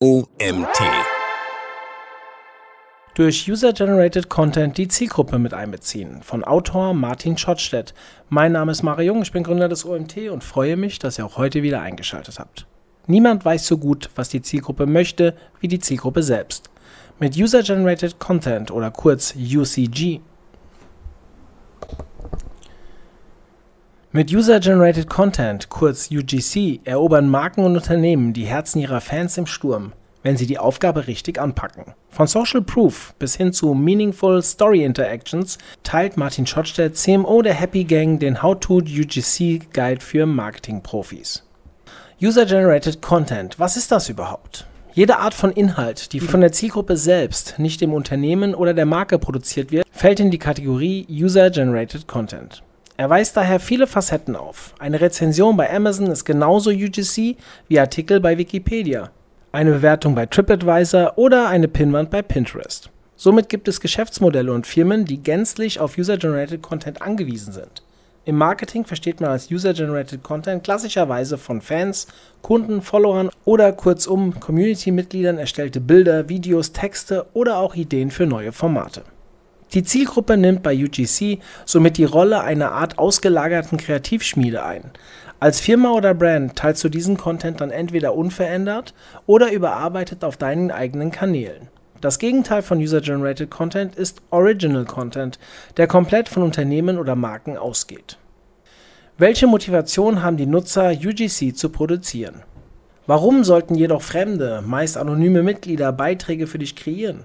OMT. Durch User-Generated Content die Zielgruppe mit einbeziehen. Von Autor Martin Schottstedt. Mein Name ist Mario Jung, ich bin Gründer des OMT und freue mich, dass ihr auch heute wieder eingeschaltet habt. Niemand weiß so gut, was die Zielgruppe möchte, wie die Zielgruppe selbst. Mit User-Generated Content oder kurz UCG Mit User-Generated Content, kurz UGC, erobern Marken und Unternehmen die Herzen ihrer Fans im Sturm, wenn sie die Aufgabe richtig anpacken. Von Social Proof bis hin zu Meaningful Story Interactions teilt Martin Schottstedt, CMO der Happy Gang, den How-to UGC Guide für Marketing-Profis. User-Generated Content, was ist das überhaupt? Jede Art von Inhalt, die von der Zielgruppe selbst, nicht dem Unternehmen oder der Marke produziert wird, fällt in die Kategorie User-Generated Content. Er weist daher viele Facetten auf. Eine Rezension bei Amazon ist genauso UGC wie Artikel bei Wikipedia, eine Bewertung bei TripAdvisor oder eine Pinwand bei Pinterest. Somit gibt es Geschäftsmodelle und Firmen, die gänzlich auf User-Generated Content angewiesen sind. Im Marketing versteht man als User-Generated Content klassischerweise von Fans, Kunden, Followern oder kurzum Community-Mitgliedern erstellte Bilder, Videos, Texte oder auch Ideen für neue Formate. Die Zielgruppe nimmt bei UGC somit die Rolle einer Art ausgelagerten Kreativschmiede ein. Als Firma oder Brand teilst du diesen Content dann entweder unverändert oder überarbeitet auf deinen eigenen Kanälen. Das Gegenteil von User-Generated Content ist Original Content, der komplett von Unternehmen oder Marken ausgeht. Welche Motivation haben die Nutzer, UGC zu produzieren? Warum sollten jedoch fremde, meist anonyme Mitglieder Beiträge für dich kreieren?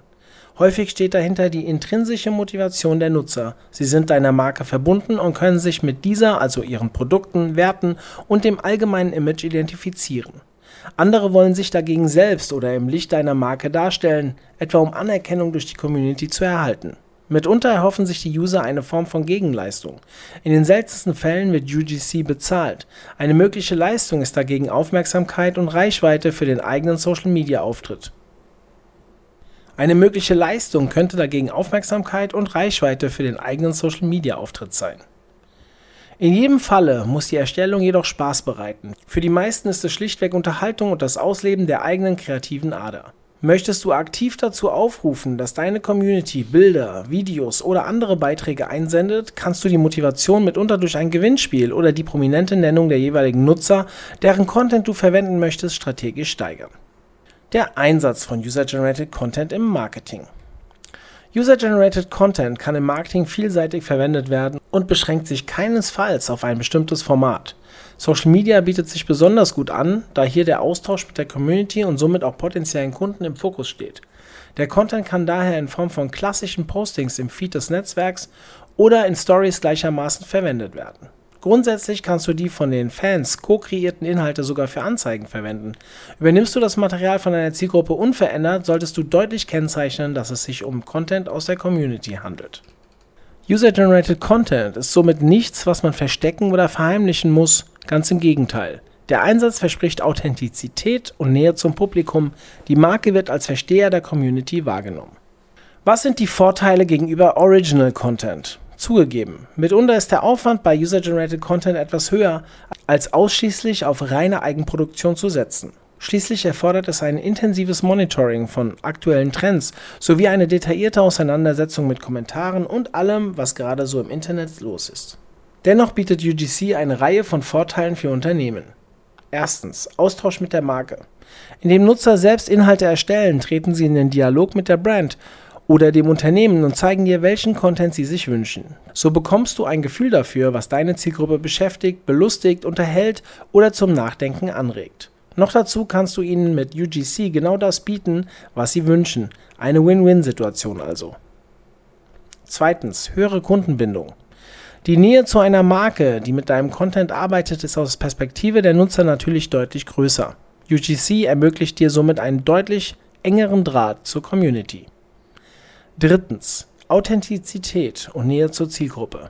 Häufig steht dahinter die intrinsische Motivation der Nutzer. Sie sind deiner Marke verbunden und können sich mit dieser, also ihren Produkten, Werten und dem allgemeinen Image identifizieren. Andere wollen sich dagegen selbst oder im Licht deiner Marke darstellen, etwa um Anerkennung durch die Community zu erhalten. Mitunter erhoffen sich die User eine Form von Gegenleistung. In den seltensten Fällen wird UGC bezahlt. Eine mögliche Leistung ist dagegen Aufmerksamkeit und Reichweite für den eigenen Social-Media-Auftritt. Eine mögliche Leistung könnte dagegen Aufmerksamkeit und Reichweite für den eigenen Social-Media-Auftritt sein. In jedem Falle muss die Erstellung jedoch Spaß bereiten. Für die meisten ist es schlichtweg Unterhaltung und das Ausleben der eigenen kreativen Ader. Möchtest du aktiv dazu aufrufen, dass deine Community Bilder, Videos oder andere Beiträge einsendet, kannst du die Motivation mitunter durch ein Gewinnspiel oder die prominente Nennung der jeweiligen Nutzer, deren Content du verwenden möchtest, strategisch steigern. Der Einsatz von User-Generated Content im Marketing. User-Generated Content kann im Marketing vielseitig verwendet werden und beschränkt sich keinesfalls auf ein bestimmtes Format. Social Media bietet sich besonders gut an, da hier der Austausch mit der Community und somit auch potenziellen Kunden im Fokus steht. Der Content kann daher in Form von klassischen Postings im Feed des Netzwerks oder in Stories gleichermaßen verwendet werden. Grundsätzlich kannst du die von den Fans co-kreierten Inhalte sogar für Anzeigen verwenden. Übernimmst du das Material von deiner Zielgruppe unverändert, solltest du deutlich kennzeichnen, dass es sich um Content aus der Community handelt. User-Generated Content ist somit nichts, was man verstecken oder verheimlichen muss, ganz im Gegenteil. Der Einsatz verspricht Authentizität und Nähe zum Publikum, die Marke wird als Versteher der Community wahrgenommen. Was sind die Vorteile gegenüber Original Content? Zugegeben, mitunter ist der Aufwand bei User-Generated Content etwas höher, als ausschließlich auf reine Eigenproduktion zu setzen. Schließlich erfordert es ein intensives Monitoring von aktuellen Trends sowie eine detaillierte Auseinandersetzung mit Kommentaren und allem, was gerade so im Internet los ist. Dennoch bietet UGC eine Reihe von Vorteilen für Unternehmen. Erstens Austausch mit der Marke. Indem Nutzer selbst Inhalte erstellen, treten sie in den Dialog mit der Brand oder dem Unternehmen und zeigen dir, welchen Content sie sich wünschen. So bekommst du ein Gefühl dafür, was deine Zielgruppe beschäftigt, belustigt, unterhält oder zum Nachdenken anregt. Noch dazu kannst du ihnen mit UGC genau das bieten, was sie wünschen. Eine Win-Win-Situation also. Zweitens, höhere Kundenbindung. Die Nähe zu einer Marke, die mit deinem Content arbeitet, ist aus Perspektive der Nutzer natürlich deutlich größer. UGC ermöglicht dir somit einen deutlich engeren Draht zur Community. Drittens. Authentizität und Nähe zur Zielgruppe.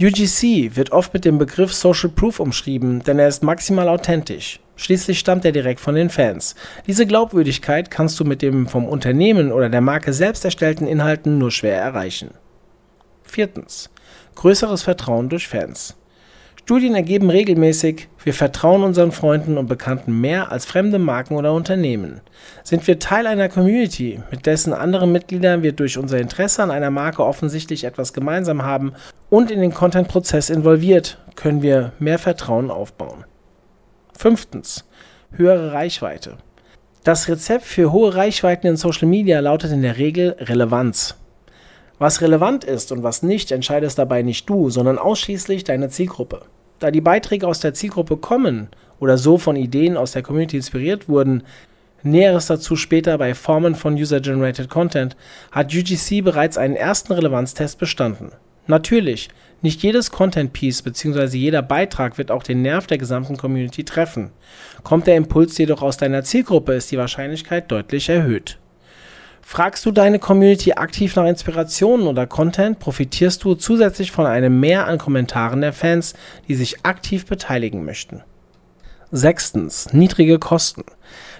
UGC wird oft mit dem Begriff Social Proof umschrieben, denn er ist maximal authentisch. Schließlich stammt er direkt von den Fans. Diese Glaubwürdigkeit kannst du mit dem vom Unternehmen oder der Marke selbst erstellten Inhalten nur schwer erreichen. Viertens. Größeres Vertrauen durch Fans. Studien ergeben regelmäßig, wir vertrauen unseren Freunden und Bekannten mehr als fremde Marken oder Unternehmen. Sind wir Teil einer Community, mit dessen anderen Mitgliedern wir durch unser Interesse an einer Marke offensichtlich etwas gemeinsam haben und in den Content-Prozess involviert, können wir mehr Vertrauen aufbauen. Fünftens. Höhere Reichweite. Das Rezept für hohe Reichweiten in Social Media lautet in der Regel Relevanz. Was relevant ist und was nicht, entscheidest dabei nicht du, sondern ausschließlich deine Zielgruppe. Da die Beiträge aus der Zielgruppe kommen oder so von Ideen aus der Community inspiriert wurden, Näheres dazu später bei Formen von User-Generated Content, hat UGC bereits einen ersten Relevanztest bestanden. Natürlich, nicht jedes Content-Piece bzw. jeder Beitrag wird auch den Nerv der gesamten Community treffen. Kommt der Impuls jedoch aus deiner Zielgruppe, ist die Wahrscheinlichkeit deutlich erhöht. Fragst du deine Community aktiv nach Inspirationen oder Content, profitierst du zusätzlich von einem Mehr an Kommentaren der Fans, die sich aktiv beteiligen möchten. Sechstens. Niedrige Kosten.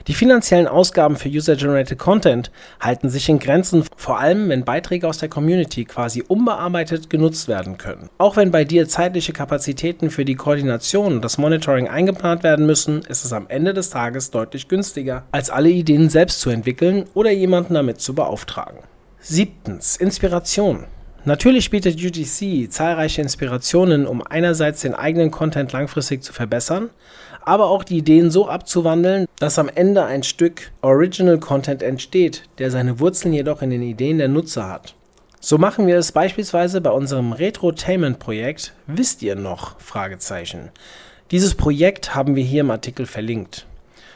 Die finanziellen Ausgaben für User-Generated Content halten sich in Grenzen, vor allem wenn Beiträge aus der Community quasi unbearbeitet genutzt werden können. Auch wenn bei dir zeitliche Kapazitäten für die Koordination und das Monitoring eingeplant werden müssen, ist es am Ende des Tages deutlich günstiger, als alle Ideen selbst zu entwickeln oder jemanden damit zu beauftragen. Siebtens. Inspiration. Natürlich bietet UGC zahlreiche Inspirationen, um einerseits den eigenen Content langfristig zu verbessern, aber auch die Ideen so abzuwandeln, dass am Ende ein Stück Original Content entsteht, der seine Wurzeln jedoch in den Ideen der Nutzer hat. So machen wir es beispielsweise bei unserem Retrotainment-Projekt Wisst ihr noch? Dieses Projekt haben wir hier im Artikel verlinkt.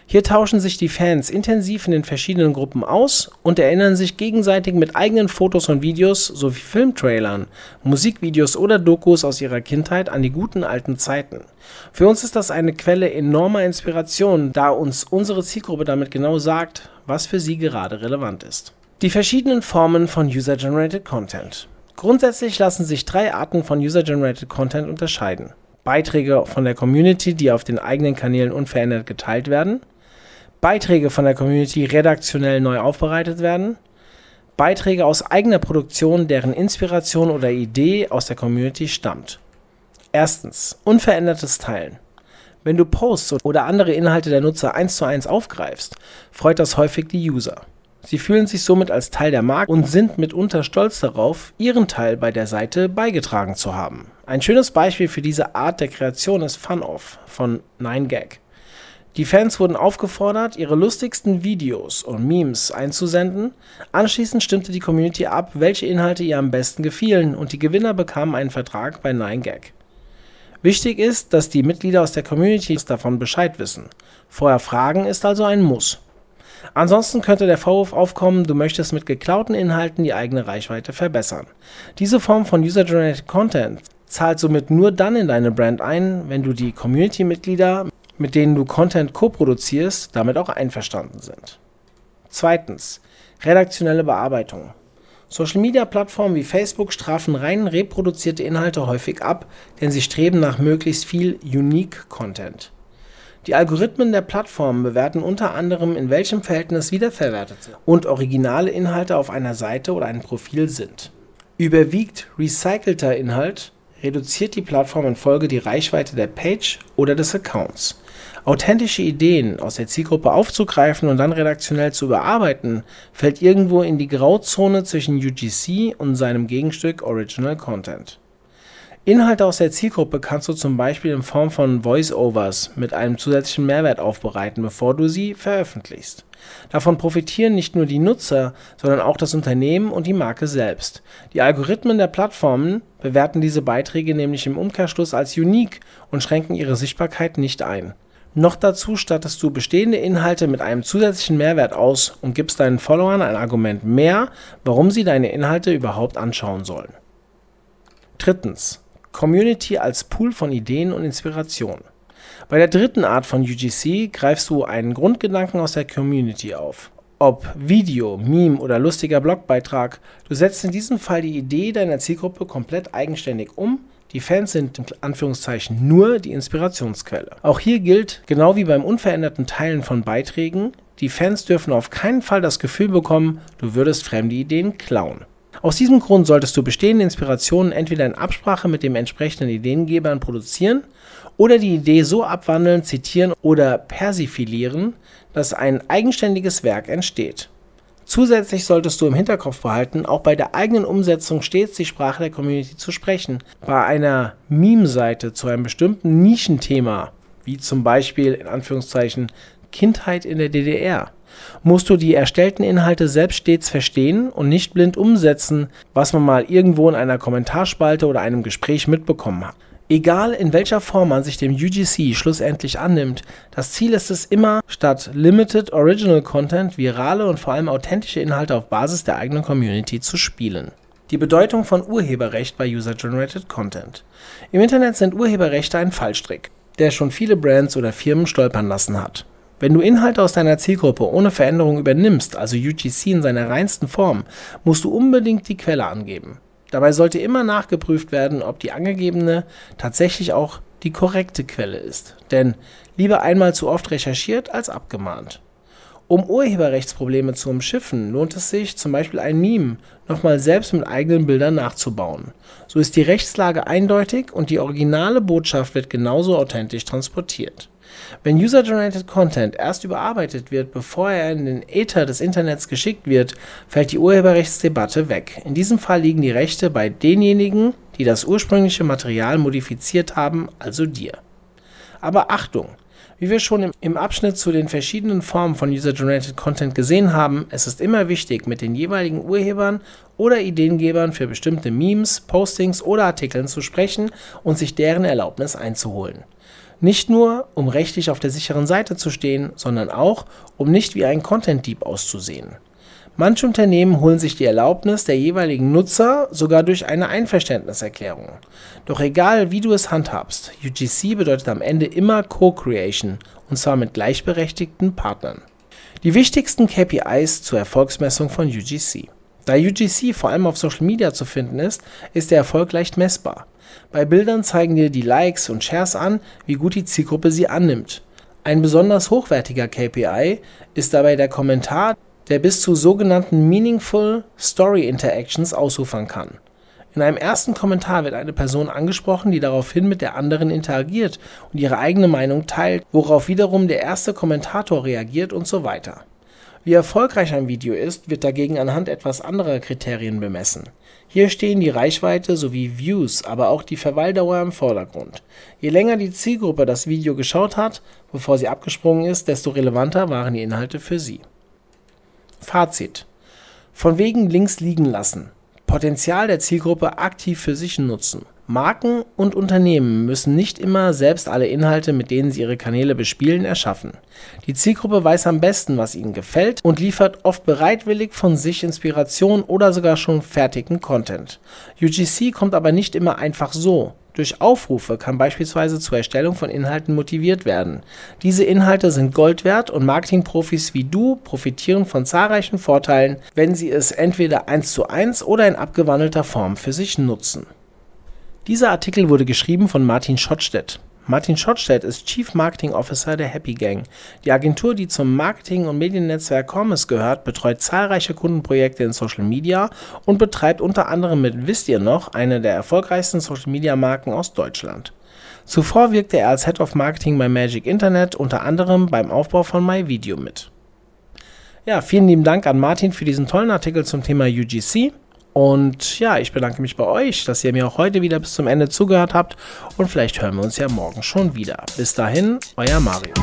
Hier tauschen sich die Fans intensiv in den verschiedenen Gruppen aus und erinnern sich gegenseitig mit eigenen Fotos und Videos sowie Filmtrailern, Musikvideos oder Dokus aus ihrer Kindheit an die guten alten Zeiten. Für uns ist das eine Quelle enormer Inspiration, da uns unsere Zielgruppe damit genau sagt, was für sie gerade relevant ist. Die verschiedenen Formen von User-Generated Content. Grundsätzlich lassen sich drei Arten von User-Generated Content unterscheiden. Beiträge von der Community, die auf den eigenen Kanälen unverändert geteilt werden, Beiträge von der Community redaktionell neu aufbereitet werden, Beiträge aus eigener Produktion, deren Inspiration oder Idee aus der Community stammt. Erstens, unverändertes Teilen. Wenn du Posts oder andere Inhalte der Nutzer eins zu eins aufgreifst, freut das häufig die User. Sie fühlen sich somit als Teil der Marke und sind mitunter stolz darauf, ihren Teil bei der Seite beigetragen zu haben. Ein schönes Beispiel für diese Art der Kreation ist FunOff von 9gag. Die Fans wurden aufgefordert, ihre lustigsten Videos und Memes einzusenden. Anschließend stimmte die Community ab, welche Inhalte ihr am besten gefielen und die Gewinner bekamen einen Vertrag bei 9gag. Wichtig ist, dass die Mitglieder aus der Community davon Bescheid wissen. Vorher fragen ist also ein Muss. Ansonsten könnte der Vorwurf aufkommen, du möchtest mit geklauten Inhalten die eigene Reichweite verbessern. Diese Form von User-Generated Content zahlt somit nur dann in deine Brand ein, wenn du die Community-Mitglieder mit denen du Content co-produzierst, damit auch einverstanden sind. Zweitens. Redaktionelle Bearbeitung. Social-Media-Plattformen wie Facebook strafen rein reproduzierte Inhalte häufig ab, denn sie streben nach möglichst viel Unique Content. Die Algorithmen der Plattformen bewerten unter anderem, in welchem Verhältnis wiederverwertete und originale Inhalte auf einer Seite oder einem Profil sind. Überwiegt recycelter Inhalt, reduziert die Plattform in Folge die Reichweite der Page oder des Accounts. Authentische Ideen aus der Zielgruppe aufzugreifen und dann redaktionell zu überarbeiten, fällt irgendwo in die Grauzone zwischen UGC und seinem Gegenstück Original Content. Inhalte aus der Zielgruppe kannst du zum Beispiel in Form von Voice-Overs mit einem zusätzlichen Mehrwert aufbereiten, bevor du sie veröffentlichst. Davon profitieren nicht nur die Nutzer, sondern auch das Unternehmen und die Marke selbst. Die Algorithmen der Plattformen bewerten diese Beiträge nämlich im Umkehrschluss als unique und schränken ihre Sichtbarkeit nicht ein. Noch dazu stattest du bestehende Inhalte mit einem zusätzlichen Mehrwert aus und gibst deinen Followern ein Argument mehr, warum sie deine Inhalte überhaupt anschauen sollen. Drittens. Community als Pool von Ideen und Inspiration. Bei der dritten Art von UGC greifst du einen Grundgedanken aus der Community auf. Ob Video, Meme oder lustiger Blogbeitrag, du setzt in diesem Fall die Idee deiner Zielgruppe komplett eigenständig um die Fans sind in Anführungszeichen nur die Inspirationsquelle. Auch hier gilt, genau wie beim unveränderten Teilen von Beiträgen, die Fans dürfen auf keinen Fall das Gefühl bekommen, du würdest fremde Ideen klauen. Aus diesem Grund solltest du bestehende Inspirationen entweder in Absprache mit dem entsprechenden Ideengebern produzieren oder die Idee so abwandeln, zitieren oder persiflieren, dass ein eigenständiges Werk entsteht. Zusätzlich solltest du im Hinterkopf behalten, auch bei der eigenen Umsetzung stets die Sprache der Community zu sprechen. Bei einer Meme-Seite zu einem bestimmten Nischenthema, wie zum Beispiel in Anführungszeichen Kindheit in der DDR, musst du die erstellten Inhalte selbst stets verstehen und nicht blind umsetzen, was man mal irgendwo in einer Kommentarspalte oder einem Gespräch mitbekommen hat. Egal in welcher Form man sich dem UGC schlussendlich annimmt, das Ziel ist es immer, statt Limited Original Content virale und vor allem authentische Inhalte auf Basis der eigenen Community zu spielen. Die Bedeutung von Urheberrecht bei User-Generated Content. Im Internet sind Urheberrechte ein Fallstrick, der schon viele Brands oder Firmen stolpern lassen hat. Wenn du Inhalte aus deiner Zielgruppe ohne Veränderung übernimmst, also UGC in seiner reinsten Form, musst du unbedingt die Quelle angeben. Dabei sollte immer nachgeprüft werden, ob die angegebene tatsächlich auch die korrekte Quelle ist. Denn lieber einmal zu oft recherchiert als abgemahnt. Um Urheberrechtsprobleme zu umschiffen, lohnt es sich, zum Beispiel ein Meme nochmal selbst mit eigenen Bildern nachzubauen. So ist die Rechtslage eindeutig und die originale Botschaft wird genauso authentisch transportiert. Wenn User-Generated Content erst überarbeitet wird, bevor er in den Äther des Internets geschickt wird, fällt die Urheberrechtsdebatte weg. In diesem Fall liegen die Rechte bei denjenigen, die das ursprüngliche Material modifiziert haben, also dir. Aber Achtung! Wie wir schon im, Abschnitt zu den verschiedenen Formen von User-Generated Content gesehen haben, es ist immer wichtig, mit den jeweiligen Urhebern oder Ideengebern für bestimmte Memes, Postings oder Artikeln zu sprechen und sich deren Erlaubnis einzuholen. Nicht nur, um rechtlich auf der sicheren Seite zu stehen, sondern auch, um nicht wie ein Content-Dieb auszusehen. Manche Unternehmen holen sich die Erlaubnis der jeweiligen Nutzer sogar durch eine Einverständniserklärung. Doch egal wie du es handhabst, UGC bedeutet am Ende immer Co-Creation und zwar mit gleichberechtigten Partnern. Die wichtigsten KPIs zur Erfolgsmessung von UGC. Da UGC vor allem auf Social Media zu finden ist, ist der Erfolg leicht messbar. Bei Bildern zeigen dir die Likes und Shares an, wie gut die Zielgruppe sie annimmt. Ein besonders hochwertiger KPI ist dabei der Kommentar, der bis zu sogenannten Meaningful Story Interactions ausufern kann. In einem ersten Kommentar wird eine Person angesprochen, die daraufhin mit der anderen interagiert und ihre eigene Meinung teilt, worauf wiederum der erste Kommentator reagiert und so weiter. Wie erfolgreich ein Video ist, wird dagegen anhand etwas anderer Kriterien bemessen. Hier stehen die Reichweite sowie Views, aber auch die Verweildauer im Vordergrund. Je länger die Zielgruppe das Video geschaut hat, bevor sie abgesprungen ist, desto relevanter waren die Inhalte für sie. Fazit: Von wegen links liegen lassen. Potenzial der Zielgruppe aktiv für sich nutzen Marken und Unternehmen müssen nicht immer selbst alle Inhalte, mit denen sie ihre Kanäle bespielen, erschaffen. Die Zielgruppe weiß am besten, was ihnen gefällt und liefert oft bereitwillig von sich Inspiration oder sogar schon fertigen Content. UGC kommt aber nicht immer einfach so. Durch Aufrufe kann beispielsweise zur Erstellung von Inhalten motiviert werden. Diese Inhalte sind Gold wert und Marketingprofis wie du profitieren von zahlreichen Vorteilen, wenn sie es entweder eins zu eins oder in abgewandelter Form für sich nutzen. Dieser Artikel wurde geschrieben von Martin Schottstedt. Martin Schottstedt ist Chief Marketing Officer der Happy Gang. Die Agentur, die zum Marketing- und Mediennetzwerk Commerce gehört, betreut zahlreiche Kundenprojekte in Social Media und betreibt unter anderem mit Wisst ihr noch eine der erfolgreichsten Social Media Marken aus Deutschland. Zuvor wirkte er als Head of Marketing bei Magic Internet unter anderem beim Aufbau von MyVideo mit. Ja, vielen lieben Dank an Martin für diesen tollen Artikel zum Thema UGC. Und ja, ich bedanke mich bei euch, dass ihr mir auch heute wieder bis zum Ende zugehört habt. Und vielleicht hören wir uns ja morgen schon wieder. Bis dahin, euer Mario.